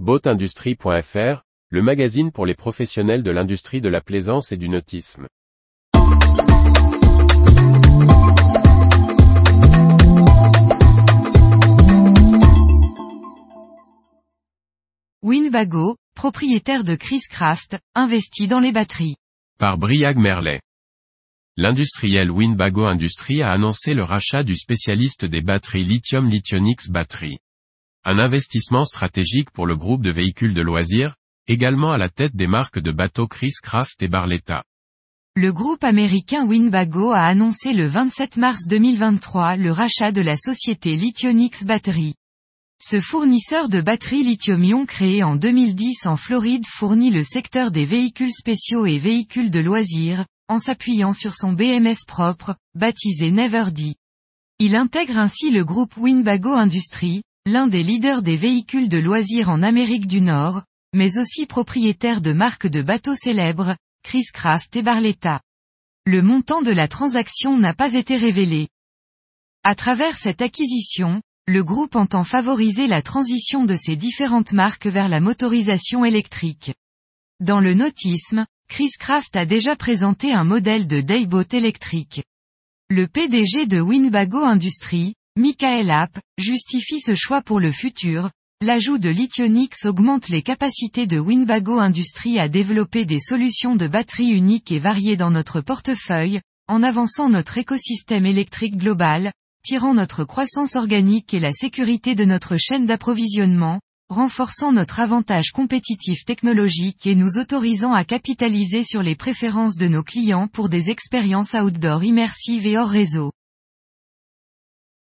Boatindustrie.fr, le magazine pour les professionnels de l'industrie de la plaisance et du nautisme. Winbago, propriétaire de Chris Craft, investit dans les batteries. Par Briag Merlet. L'industriel Winbago Industries a annoncé le rachat du spécialiste des batteries Lithium Lithionyx Battery. Un investissement stratégique pour le groupe de véhicules de loisirs, également à la tête des marques de bateaux Chris Craft et Barletta. Le groupe américain Winbago a annoncé le 27 mars 2023 le rachat de la société Lithionyx Battery. Ce fournisseur de batteries lithium-ion créé en 2010 en Floride fournit le secteur des véhicules spéciaux et véhicules de loisirs, en s'appuyant sur son BMS propre, baptisé Neverdy. Il intègre ainsi le groupe Winbago Industries, l'un des leaders des véhicules de loisirs en Amérique du Nord, mais aussi propriétaire de marques de bateaux célèbres, Chris Craft et Barletta. Le montant de la transaction n'a pas été révélé. À travers cette acquisition, le groupe entend favoriser la transition de ses différentes marques vers la motorisation électrique. Dans le nautisme, Chris Craft a déjà présenté un modèle de dayboat électrique. Le PDG de Winbago Industries, Michael App, justifie ce choix pour le futur. L'ajout de Lithionyx augmente les capacités de Winbago Industries à développer des solutions de batteries uniques et variées dans notre portefeuille, en avançant notre écosystème électrique global, tirant notre croissance organique et la sécurité de notre chaîne d'approvisionnement, renforçant notre avantage compétitif technologique et nous autorisant à capitaliser sur les préférences de nos clients pour des expériences outdoor immersives et hors réseau.